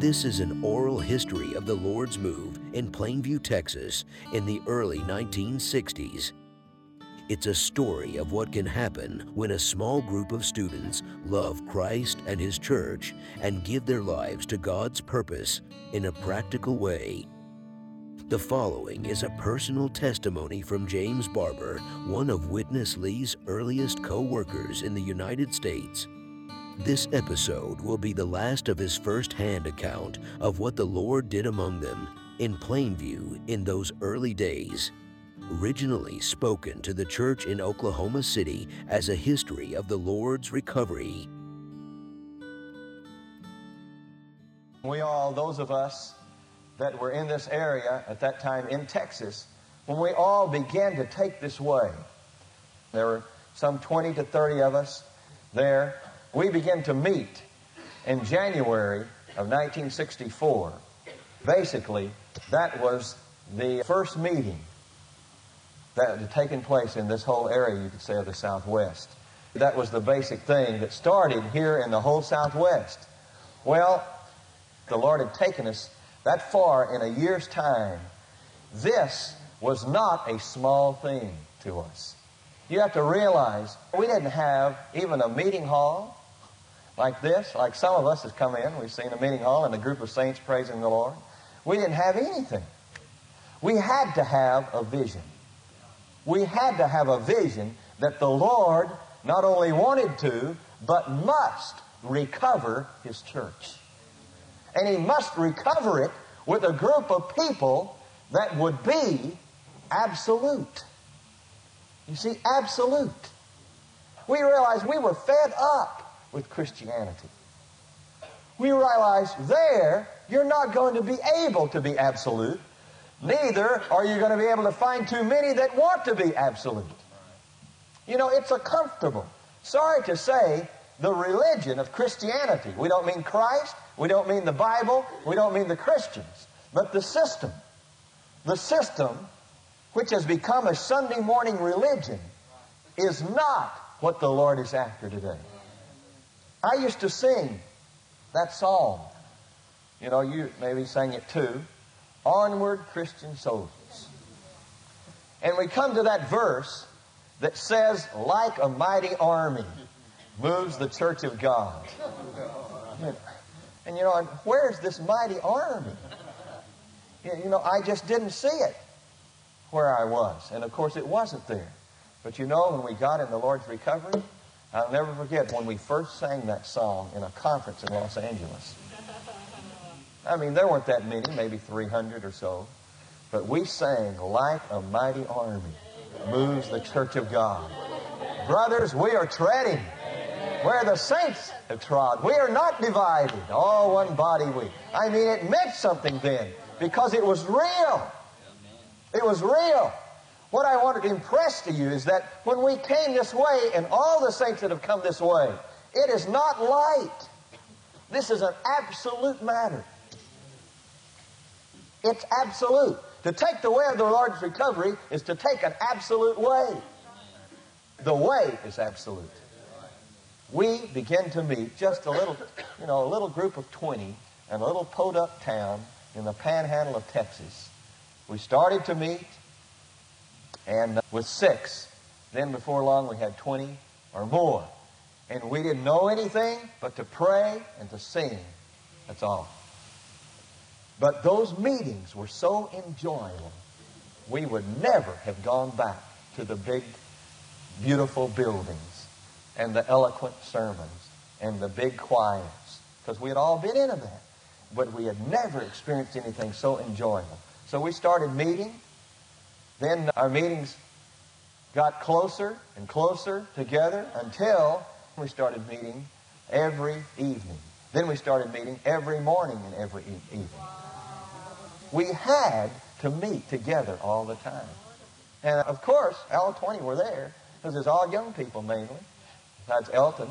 This is an oral history of the Lord's move in Plainview, Texas in the early 1960s. It's a story of what can happen when a small group of students love Christ and His church and give their lives to God's purpose in a practical way. The following is a personal testimony from James Barber, one of Witness Lee's earliest co workers in the United States. This episode will be the last of his first hand account of what the Lord did among them in Plainview in those early days originally spoken to the church in Oklahoma City as a history of the Lord's recovery. We all, those of us that were in this area at that time in Texas, when we all began to take this way, there were some 20 to 30 of us there, we began to meet in January of 1964. Basically, that was the first meeting that had taken place in this whole area, you could say, of the Southwest. That was the basic thing that started here in the whole Southwest. Well, the Lord had taken us that far in a year's time. This was not a small thing to us. You have to realize we didn't have even a meeting hall like this, like some of us have come in. We've seen a meeting hall and a group of saints praising the Lord. We didn't have anything. We had to have a vision we had to have a vision that the Lord not only wanted to, but must recover His church. And He must recover it with a group of people that would be absolute. You see, absolute. We realized we were fed up with Christianity. We realize there, you're not going to be able to be absolute Neither are you going to be able to find too many that want to be absolute. You know, it's a comfortable, sorry to say, the religion of Christianity. We don't mean Christ, we don't mean the Bible, we don't mean the Christians, but the system. The system, which has become a Sunday morning religion, is not what the Lord is after today. I used to sing that song. You know, you maybe sang it too. Onward, Christian soldiers. And we come to that verse that says, like a mighty army moves the church of God. And you know, where's this mighty army? You know, I just didn't see it where I was. And of course, it wasn't there. But you know, when we got in the Lord's recovery, I'll never forget when we first sang that song in a conference in Los Angeles. I mean, there weren't that many, maybe 300 or so. But we sang, like a mighty army moves the church of God. Brothers, we are treading where the saints have trod. We are not divided, all one body we. I mean, it meant something then because it was real. It was real. What I wanted to impress to you is that when we came this way, and all the saints that have come this way, it is not light. This is an absolute matter. It's absolute. To take the way of the Lord's recovery is to take an absolute way. The way is absolute. We begin to meet just a little, you know, a little group of 20 in a little podunk town in the panhandle of Texas. We started to meet, and uh, with six. Then before long we had 20 or more. And we didn't know anything but to pray and to sing. That's all. But those meetings were so enjoyable, we would never have gone back to the big, beautiful buildings and the eloquent sermons and the big choirs, because we had all been into that. But we had never experienced anything so enjoyable. So we started meeting. Then our meetings got closer and closer together until we started meeting every evening. Then we started meeting every morning and every e- evening. We had to meet together all the time. And of course, all 20 were there because it's all young people mainly. Besides Elton,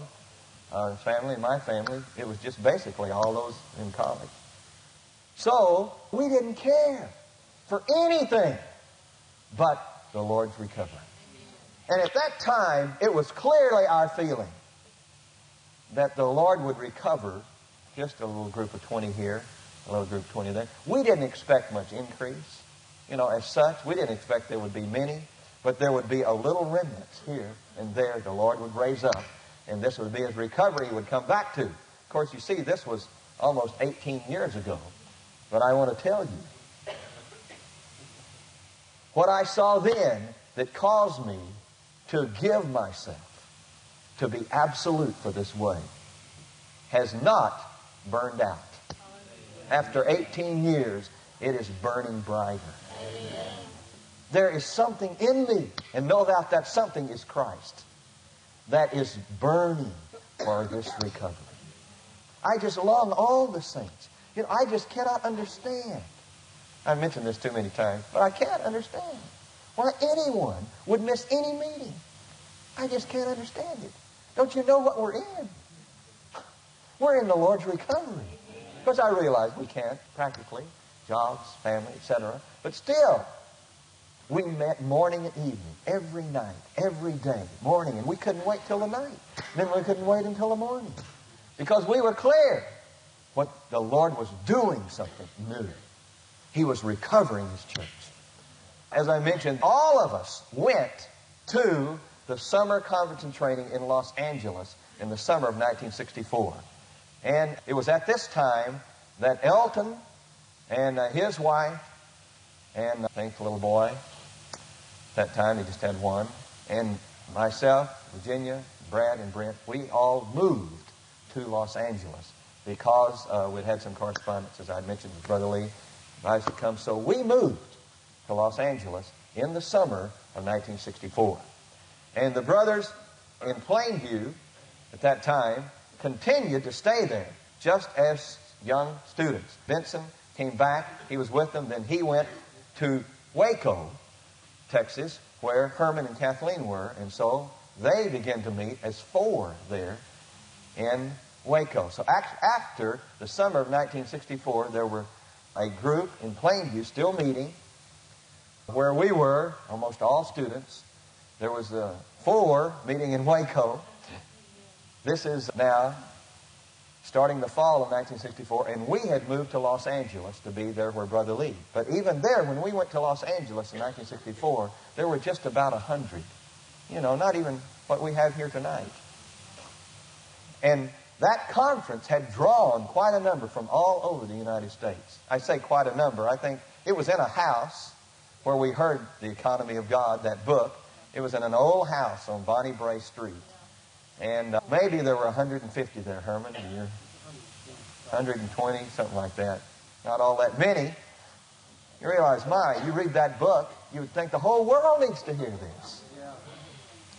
our family, and my family, it was just basically all those in college. So we didn't care for anything but the Lord's recovery. And at that time, it was clearly our feeling that the Lord would recover just a little group of 20 here a little group 20 there. We didn't expect much increase, you know, as such. We didn't expect there would be many, but there would be a little remnant here and there the Lord would raise up, and this would be his recovery he would come back to. Of course, you see, this was almost 18 years ago, but I want to tell you what I saw then that caused me to give myself to be absolute for this way has not burned out. After 18 years, it is burning brighter. There is something in me, and no doubt that something is Christ, that is burning for this recovery. I just long all the saints. You know, I just cannot understand. I've mentioned this too many times, but I can't understand why anyone would miss any meeting. I just can't understand it. Don't you know what we're in? We're in the Lord's recovery. Because I realize we can't, practically, jobs, family, etc. But still, we met morning and evening, every night, every day, morning, and we couldn't wait till the night. Then we couldn't wait until the morning. Because we were clear what the Lord was doing something new. He was recovering his church. As I mentioned, all of us went to the summer conference and training in Los Angeles in the summer of 1964. And it was at this time that Elton and uh, his wife and I think the little boy, that time he just had one, and myself, Virginia, Brad, and Brent, we all moved to Los Angeles because uh, we'd had some correspondence, as I mentioned with Brother Lee, advised to come. So we moved to Los Angeles in the summer of 1964. And the brothers in Plainview at that time continued to stay there just as young students. Benson came back, he was with them, then he went to Waco, Texas, where Herman and Kathleen were, and so they began to meet as four there in Waco. So after the summer of 1964, there were a group in Plainview still meeting where we were, almost all students, there was a four meeting in Waco. This is now starting the fall of 1964, and we had moved to Los Angeles to be there where Brother Lee. But even there, when we went to Los Angeles in 1964, there were just about a hundred. You know, not even what we have here tonight. And that conference had drawn quite a number from all over the United States. I say quite a number. I think it was in a house where we heard The Economy of God, that book. It was in an old house on Bonnie Brae Street. And uh, maybe there were 150 there, Herman, a year. 120, something like that. Not all that many. You realize, my, you read that book, you would think the whole world needs to hear this.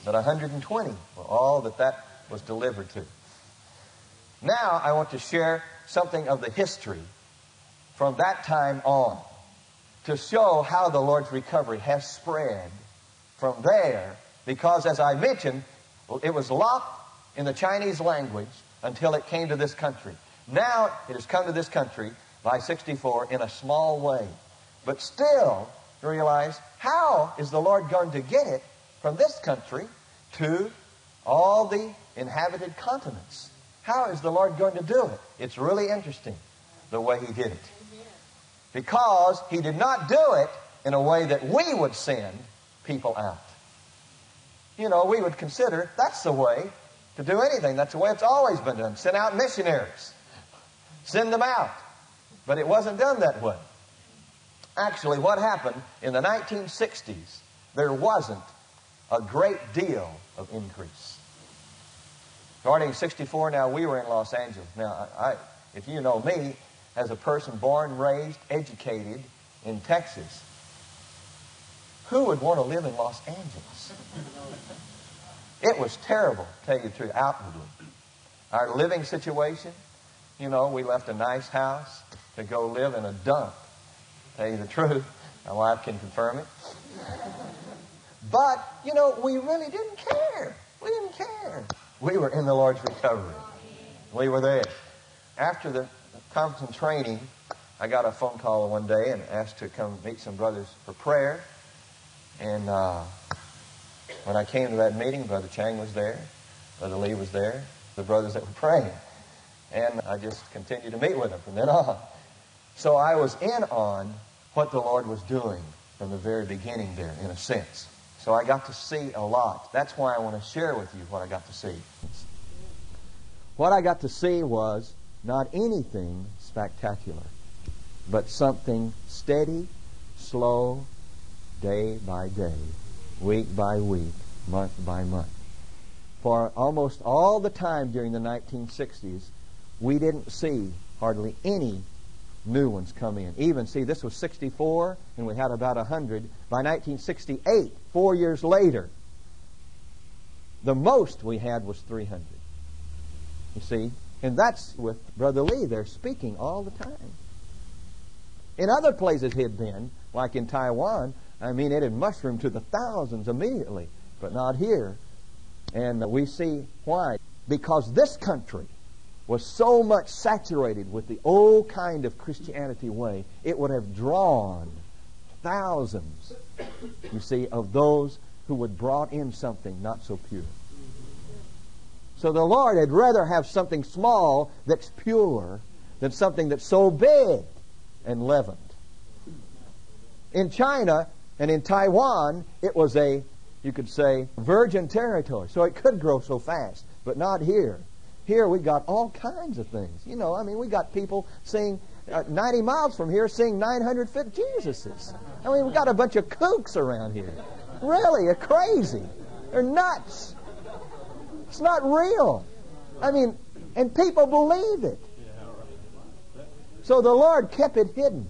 But 120 were all that that was delivered to. Now I want to share something of the history from that time on to show how the Lord's recovery has spread from there because, as I mentioned, it was locked in the Chinese language until it came to this country. Now it has come to this country by 64 in a small way. But still, realize how is the Lord going to get it from this country to all the inhabited continents? How is the Lord going to do it? It's really interesting the way He did it. Because He did not do it in a way that we would send people out. You know, we would consider that's the way to do anything. That's the way it's always been done. Send out missionaries, send them out. But it wasn't done that way. Actually, what happened in the 1960s, there wasn't a great deal of increase. Starting in 64, now we were in Los Angeles. Now, I, if you know me, as a person born, raised, educated in Texas, who would want to live in Los Angeles? It was terrible, to tell you the truth, outwardly. Our living situation, you know, we left a nice house to go live in a dump. Tell you the truth, my wife can confirm it. But, you know, we really didn't care. We didn't care. We were in the Lord's recovery. We were there. After the conference and training, I got a phone call one day and asked to come meet some brothers for prayer. And uh, when I came to that meeting, Brother Chang was there, Brother Lee was there, the brothers that were praying. And I just continued to meet with them from then on. So I was in on what the Lord was doing from the very beginning there, in a sense. So I got to see a lot. That's why I want to share with you what I got to see. What I got to see was not anything spectacular, but something steady, slow, day by day, week by week, month by month. For almost all the time during the 1960s, we didn't see hardly any new ones come in. Even, see, this was 64, and we had about 100. By 1968, four years later, the most we had was 300. You see? And that's with Brother Lee. They're speaking all the time. In other places he'd been, like in Taiwan, I mean, it had mushroomed to the thousands immediately, but not here. And we see why. Because this country was so much saturated with the old kind of Christianity way, it would have drawn thousands, you see, of those who had brought in something not so pure. So the Lord had rather have something small that's pure than something that's so big and leavened. In China and in Taiwan, it was a, you could say, virgin territory. So it could grow so fast, but not here. Here we got all kinds of things. You know, I mean, we got people seeing uh, 90 miles from here seeing 900 fit Jesuses. I mean, we got a bunch of kooks around here. Really, they're crazy. They're nuts. It's not real. I mean, and people believe it. So the Lord kept it hidden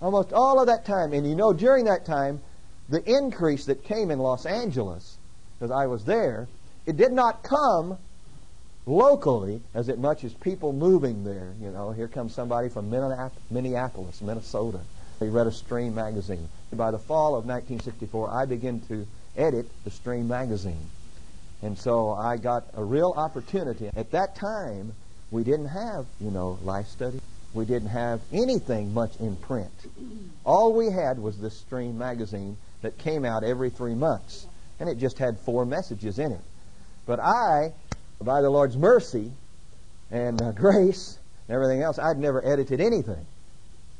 almost all of that time. And you know, during that time, the increase that came in Los Angeles, because I was there, it did not come locally as it much as people moving there. You know, here comes somebody from Minneapolis, Minnesota. They read a Stream magazine. By the fall of 1964, I began to edit the Stream magazine. And so I got a real opportunity. At that time, we didn't have, you know, life study. We didn't have anything much in print. All we had was this Stream magazine that came out every three months. And it just had four messages in it. But I, by the Lord's mercy and uh, grace and everything else, I'd never edited anything.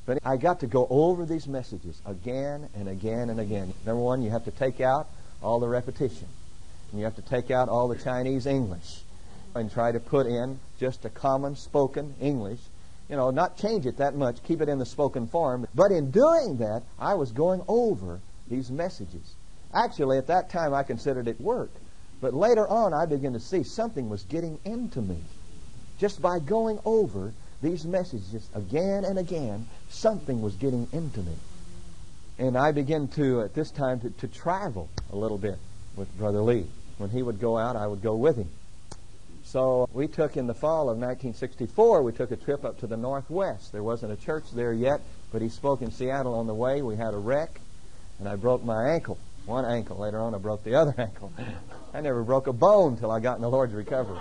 But I got to go over these messages again and again and again. Number one, you have to take out all the repetition. And you have to take out all the Chinese English and try to put in just a common spoken English. You know, not change it that much, keep it in the spoken form. But in doing that, I was going over these messages. Actually, at that time, I considered it work. But later on, I began to see something was getting into me. Just by going over these messages again and again, something was getting into me. And I began to, at this time, to, to travel a little bit with Brother Lee. When he would go out, I would go with him. So we took in the fall of 1964, we took a trip up to the Northwest. There wasn't a church there yet, but he spoke in Seattle on the way. We had a wreck, and I broke my ankle. One ankle. Later on, I broke the other ankle. I never broke a bone until I got in the Lord's recovery.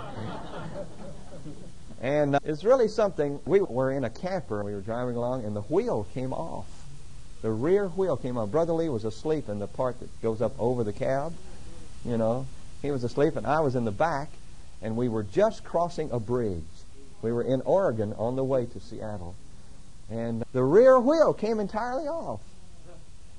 and uh, it's really something. We were in a camper. We were driving along, and the wheel came off. The rear wheel came off. Brother Lee was asleep in the part that goes up over the cab. You know, he was asleep, and I was in the back, and we were just crossing a bridge. We were in Oregon on the way to Seattle. And the rear wheel came entirely off.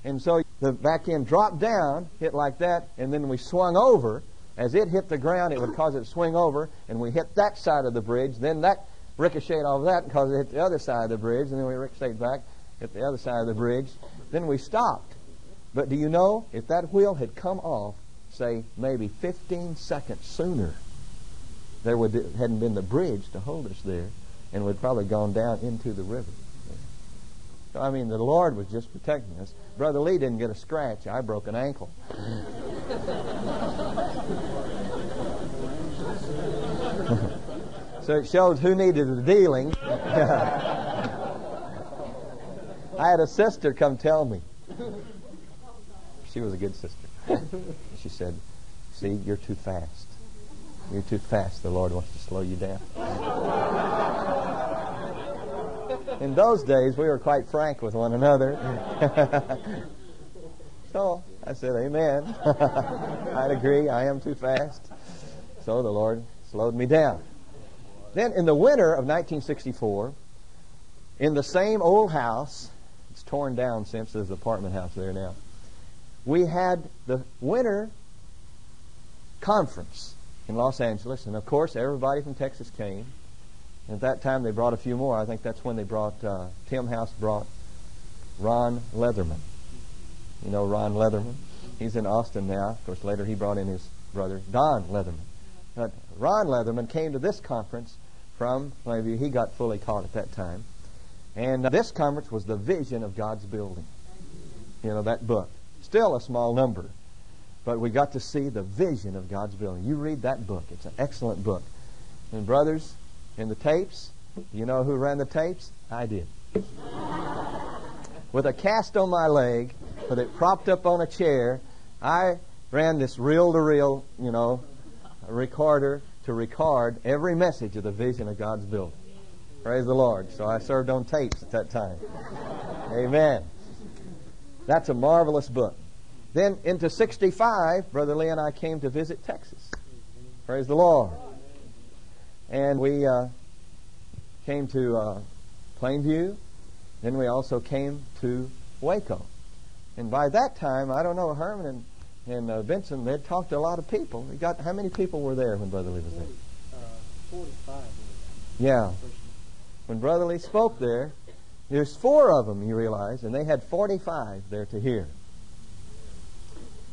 And so the back end dropped down, hit like that, and then we swung over. As it hit the ground, it would cause it to swing over, and we hit that side of the bridge. Then that ricocheted off that and caused it to hit the other side of the bridge, and then we ricocheted back, hit the other side of the bridge. Then we stopped. But do you know, if that wheel had come off, say, maybe 15 seconds sooner, there would, hadn't been the bridge to hold us there, and we'd probably gone down into the river. So, I mean, the Lord was just protecting us. Brother Lee didn't get a scratch. I broke an ankle. so it shows who needed the dealing. I had a sister come tell me. She was a good sister. she said, See, you're too fast. You're too fast. The Lord wants to slow you down. In those days, we were quite frank with one another. so I said, Amen. I'd agree. I am too fast. So the Lord slowed me down. Then in the winter of 1964, in the same old house, it's torn down since there's an apartment house there now. We had the winter conference in Los Angeles, and of course, everybody from Texas came. At that time, they brought a few more. I think that's when they brought, uh, Tim House brought Ron Leatherman. You know Ron Leatherman? He's in Austin now. Of course, later he brought in his brother, Don Leatherman. But Ron Leatherman came to this conference from, maybe he got fully caught at that time. And uh, this conference was the vision of God's building. You know, that book. Still a small number. But we got to see the vision of God's building. You read that book. It's an excellent book. And brothers, in the tapes, you know who ran the tapes? I did. With a cast on my leg, with it propped up on a chair, I ran this reel to reel, you know, recorder to record every message of the vision of God's building. Praise the Lord. So I served on tapes at that time. Amen. That's a marvelous book. Then into 65, Brother Lee and I came to visit Texas. Praise the Lord. And we uh, came to uh, Plainview. Then we also came to Waco. And by that time, I don't know, Herman and, and uh, Benson, they'd talked to a lot of people. We got How many people were there when Brother Lee was there? Uh, 45. Yeah. When Brother Lee spoke there, there's four of them, you realize, and they had 45 there to hear.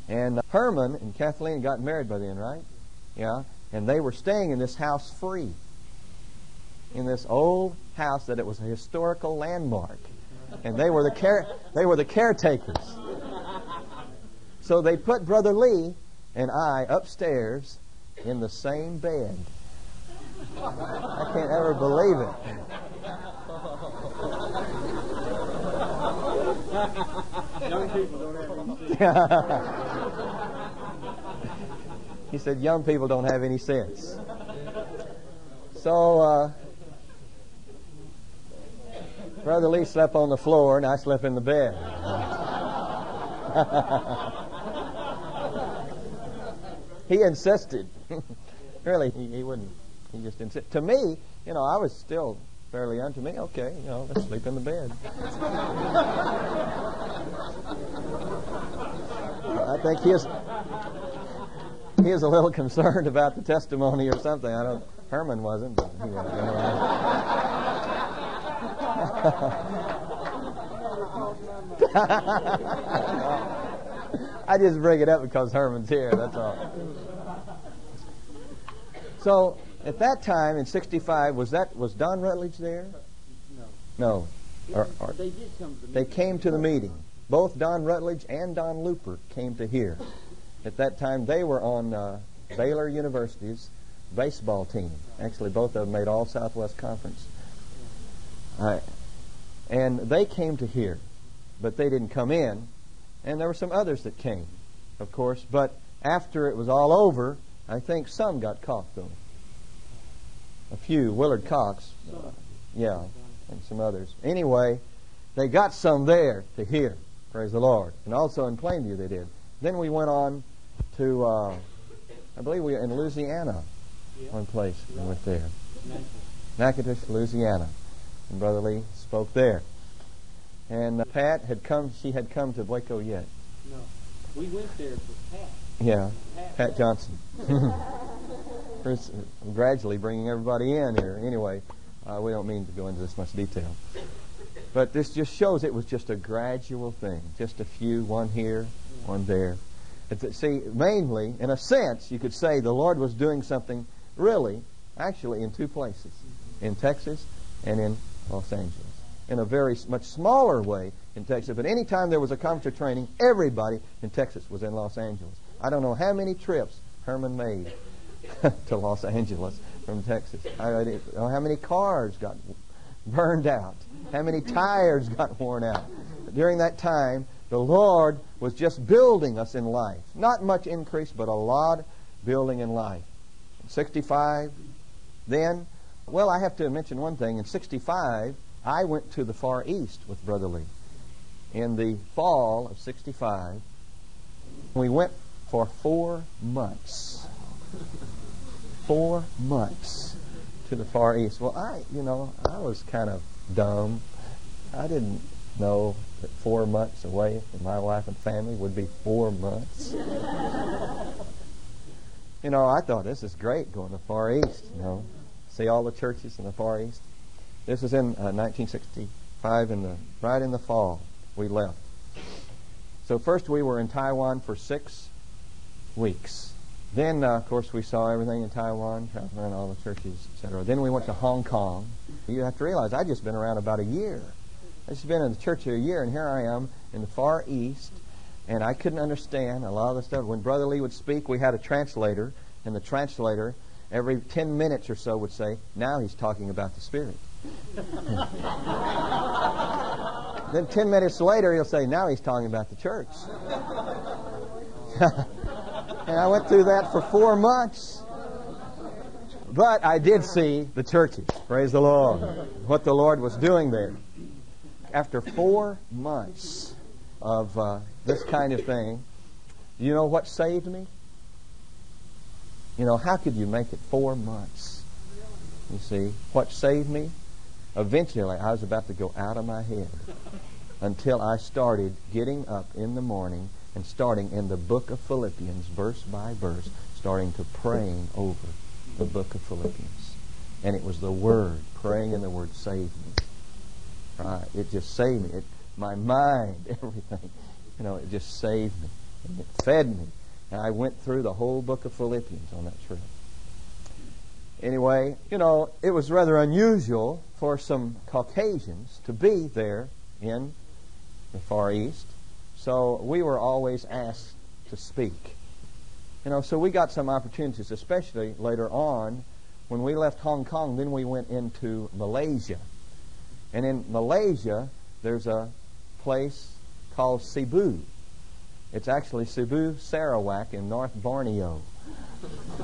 And uh, Herman and Kathleen got married by then, right? Yeah. And they were staying in this house free. In this old house that it was a historical landmark. And they were the care they were the caretakers. So they put Brother Lee and I upstairs in the same bed. I can't ever believe it. Young people don't have he said, young people don't have any sense. So, uh, Brother Lee slept on the floor and I slept in the bed. he insisted. really, he, he wouldn't. He just insisted. To me, you know, I was still fairly young. To me, okay, you know, let's sleep in the bed. I think he is he is a little concerned about the testimony or something. I don't. Herman wasn't, but he was. I just bring it up because Herman's here. That's all. So at that time in '65, was that was Don Rutledge there? No. No. Or, or, They did come to the they came to the meeting. Both Don Rutledge and Don Looper came to hear. At that time, they were on uh, Baylor University's baseball team. Actually, both of them made All Southwest Conference. Uh, and they came to hear, but they didn't come in. And there were some others that came, of course. But after it was all over, I think some got caught, though. A few. Willard Cox. uh, yeah, and some others. Anyway, they got some there to hear. Praise the Lord. And also in Plainview they did. Then we went on to, uh, I believe we were in Louisiana, one place. We went there. Natchitoches, Louisiana. And Brother Lee spoke there. And uh, Pat had come, she had come to Waco yet. No. We went there for Pat. Yeah, Pat. Pat Johnson. Uh, gradually bringing everybody in here. Anyway, uh, we don't mean to go into this much detail. But this just shows it was just a gradual thing. Just a few, one here, one there. See, mainly, in a sense, you could say the Lord was doing something really, actually, in two places in Texas and in Los Angeles. In a very much smaller way in Texas. But any time there was a conference training, everybody in Texas was in Los Angeles. I don't know how many trips Herman made to Los Angeles from Texas. I don't know how many cars got burned out, how many tires got worn out. During that time, the Lord was just building us in life. Not much increase, but a lot building in life. 65, then, well, I have to mention one thing. In 65, I went to the Far East with Brother Lee. In the fall of 65, we went for four months. Four months to the Far East. Well, I, you know, I was kind of dumb. I didn't know that four months away from my wife and family would be four months. you know, I thought this is great going to the Far East, you know, see all the churches in the Far East. This was in uh, 1965, in the right in the fall. We left. So first we were in Taiwan for six weeks. Then, uh, of course, we saw everything in Taiwan, traveling around all the churches, etc. Then we went to Hong Kong. You have to realize I'd just been around about a year. I've just been in the church here a year, and here I am in the Far East, and I couldn't understand a lot of the stuff. When Brother Lee would speak, we had a translator, and the translator, every 10 minutes or so, would say, Now he's talking about the Spirit. then 10 minutes later, he'll say, Now he's talking about the church. and I went through that for four months. But I did see the churches. Praise the Lord. What the Lord was doing there. After four months of uh, this kind of thing, you know what saved me? You know, how could you make it four months? You see, what saved me? Eventually, I was about to go out of my head until I started getting up in the morning and starting in the book of Philippians, verse by verse, starting to praying over the book of Philippians. And it was the Word, praying in the Word saved me. Right? It just saved me. It, my mind, everything, you know, it just saved me. And it fed me. And I went through the whole book of Philippians on that trip. Anyway, you know, it was rather unusual for some Caucasians to be there in the Far East. So we were always asked to speak. You know, so we got some opportunities, especially later on when we left Hong Kong. Then we went into Malaysia, and in Malaysia there's a place called Sibu. It's actually Sibu Sarawak in North Borneo.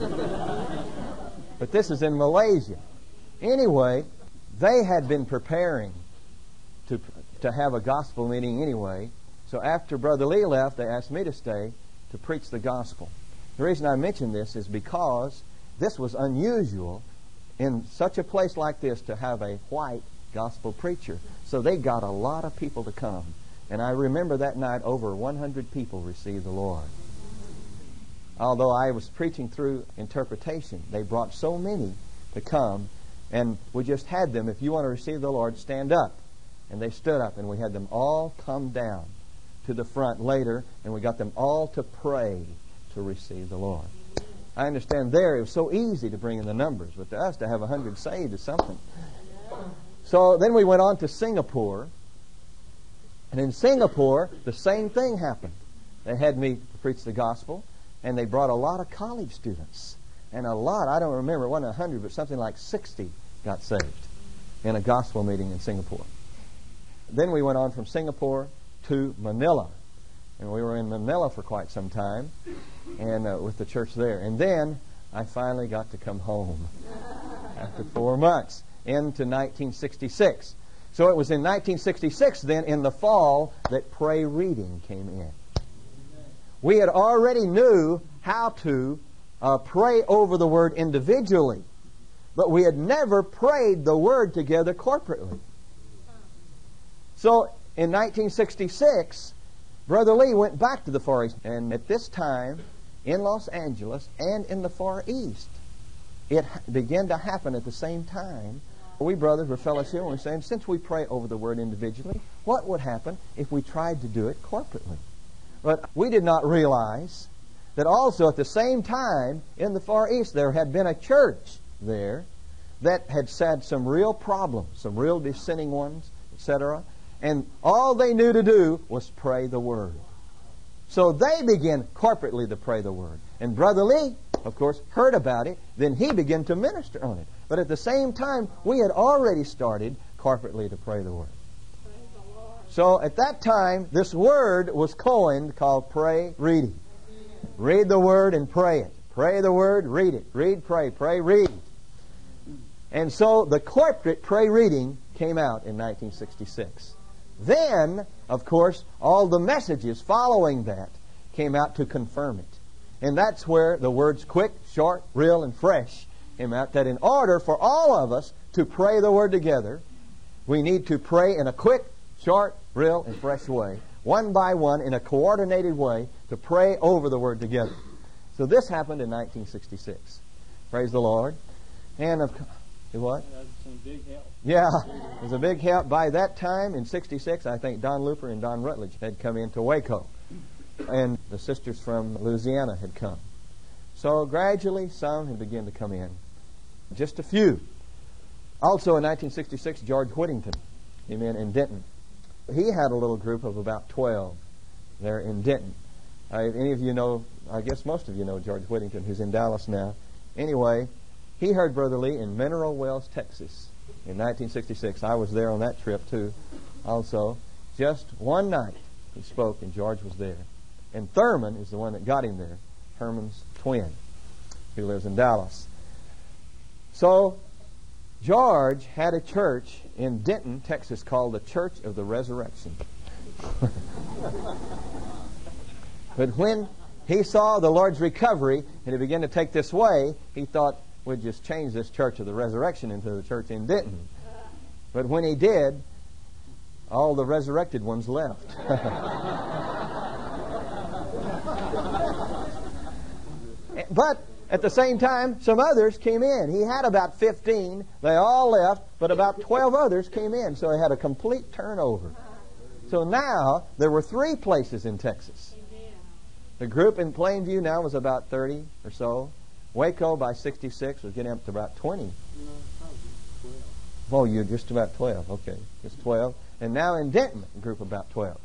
but this is in Malaysia. Anyway, they had been preparing to to have a gospel meeting anyway, so after Brother Lee left, they asked me to stay to preach the gospel. The reason I mention this is because this was unusual in such a place like this to have a white gospel preacher. So they got a lot of people to come. And I remember that night over 100 people received the Lord. Although I was preaching through interpretation, they brought so many to come, and we just had them. If you want to receive the Lord, stand up. And they stood up, and we had them all come down to the front later, and we got them all to pray to receive the Lord. I understand there it was so easy to bring in the numbers, but to us to have a hundred saved is something. So then we went on to Singapore, and in Singapore the same thing happened. They had me preach the gospel, and they brought a lot of college students, and a lot. I don't remember, it wasn't hundred, but something like sixty got saved in a gospel meeting in Singapore. Then we went on from Singapore to Manila. And we were in Manila for quite some time and uh, with the church there. And then I finally got to come home after four months into 1966. So it was in 1966 then in the fall that pray reading came in. We had already knew how to uh, pray over the word individually, but we had never prayed the word together corporately. So in 1966, Brother Lee went back to the Far East. And at this time, in Los Angeles and in the Far East, it began to happen at the same time. We brothers were here, and we were saying, since we pray over the word individually, what would happen if we tried to do it corporately? But we did not realize that also at the same time in the Far East there had been a church there that had had some real problems, some real dissenting ones, etc. And all they knew to do was pray the Word. So they began corporately to pray the Word. And Brother Lee, of course, heard about it. Then he began to minister on it. But at the same time, we had already started corporately to pray the Word. So at that time, this word was coined called pray reading. Read the Word and pray it. Pray the Word, read it. Read, pray, pray, read. And so the corporate pray reading came out in 1966. Then, of course, all the messages following that came out to confirm it. And that's where the words quick, short, real, and fresh out. That in order for all of us to pray the word together, we need to pray in a quick, short, real, and fresh way, one by one, in a coordinated way, to pray over the Word together. So this happened in 1966. Praise the Lord. And of course what? Yeah, it was a big help. By that time, in 66, I think Don Looper and Don Rutledge had come into Waco. And the sisters from Louisiana had come. So gradually, some had begun to come in. Just a few. Also in 1966, George Whittington came in in Denton. He had a little group of about 12 there in Denton. Uh, any of you know, I guess most of you know George Whittington, who's in Dallas now. Anyway, he heard Brother Lee in Mineral Wells, Texas in 1966. I was there on that trip too, also. Just one night he spoke, and George was there. And Thurman is the one that got him there, Herman's twin, who lives in Dallas. So George had a church in Denton, Texas, called the Church of the Resurrection. but when he saw the Lord's recovery and he began to take this way, he thought, we'd just change this Church of the Resurrection into the church in Denton. But when he did, all the resurrected ones left. but at the same time, some others came in. He had about 15. They all left, but about 12 others came in. So he had a complete turnover. So now there were three places in Texas. The group in Plainview now was about 30 or so. Waco by 66 was getting up to about 20. Oh, you're just about 12. Okay, just 12. And now in Denton, group about 12.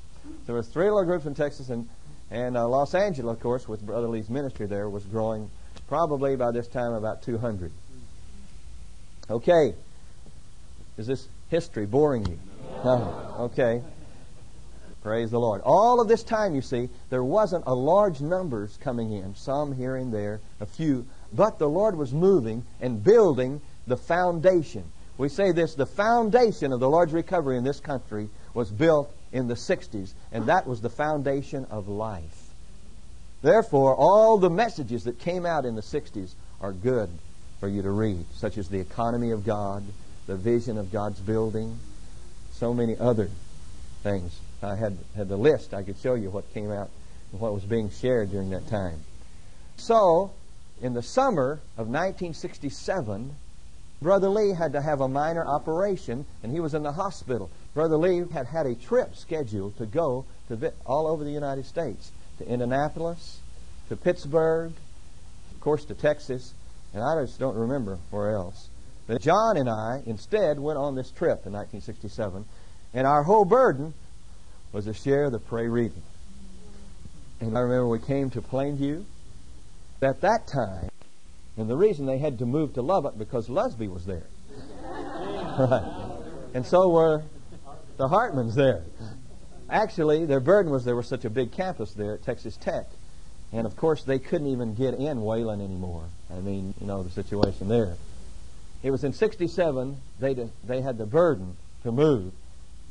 There was three little groups in Texas, and, and uh, Los Angeles, of course, with Brother Lee's ministry there, was growing probably by this time about 200. Okay. Is this history boring you? No. Okay. Praise the Lord. All of this time, you see, there wasn't a large numbers coming in, some here and there, a few, but the Lord was moving and building the foundation. We say this the foundation of the Lord's recovery in this country was built in the 60s, and that was the foundation of life. Therefore, all the messages that came out in the 60s are good for you to read, such as the economy of God, the vision of God's building, so many other things. I had, had the list. I could show you what came out and what was being shared during that time. So, in the summer of 1967, Brother Lee had to have a minor operation, and he was in the hospital. Brother Lee had had a trip scheduled to go to all over the United States to Indianapolis, to Pittsburgh, of course to Texas, and I just don't remember where else. But John and I instead went on this trip in 1967, and our whole burden was to share the prayer reading. And I remember we came to Plainview. At that time, and the reason they had to move to Lubbock because Lusby was there. right. And so were the Hartmans there. Actually, their burden was there was such a big campus there at Texas Tech. And of course, they couldn't even get in Wayland anymore. I mean, you know, the situation there. It was in 67 they, they had the burden to move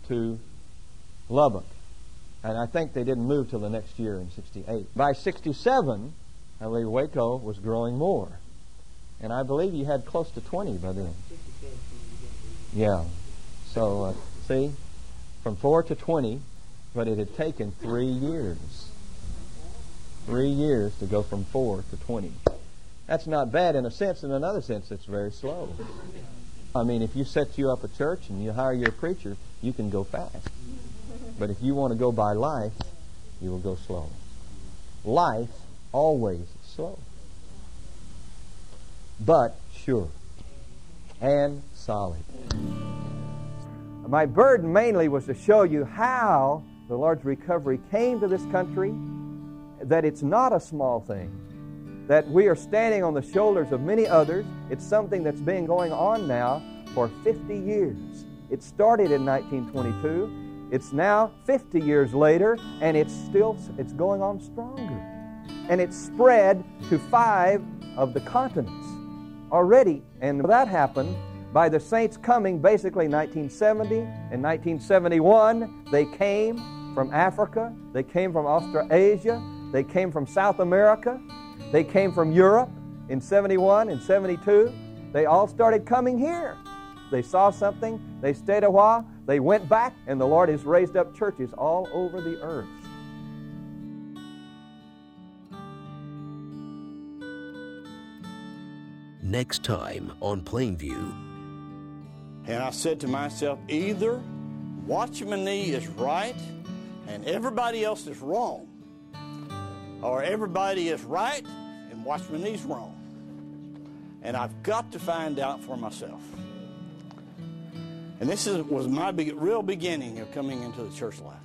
to Lubbock. And I think they didn't move till the next year in 68. By 67, I believe Waco was growing more. And I believe you had close to 20 by then. Yeah. So, uh, see, from 4 to 20, but it had taken three years. Three years to go from 4 to 20. That's not bad in a sense. In another sense, it's very slow. I mean, if you set you up a church and you hire your preacher, you can go fast. But if you want to go by life, you will go slow. Life always slow. But sure. And solid. My burden mainly was to show you how the Lord's recovery came to this country, that it's not a small thing, that we are standing on the shoulders of many others. It's something that's been going on now for 50 years. It started in 1922. It's now 50 years later, and it's still it's going on stronger. And it's spread to five of the continents already. And that happened by the saints coming basically 1970 and 1971. They came from Africa, they came from Australasia, they came from South America, they came from Europe in 71 and 72. They all started coming here. They saw something, they stayed a while, They went back, and the Lord has raised up churches all over the earth. Next time on Plainview. And I said to myself, either Watchman Nee is right and everybody else is wrong, or everybody is right and Watchman Nee's wrong. And I've got to find out for myself. And this is, was my real beginning of coming into the church life.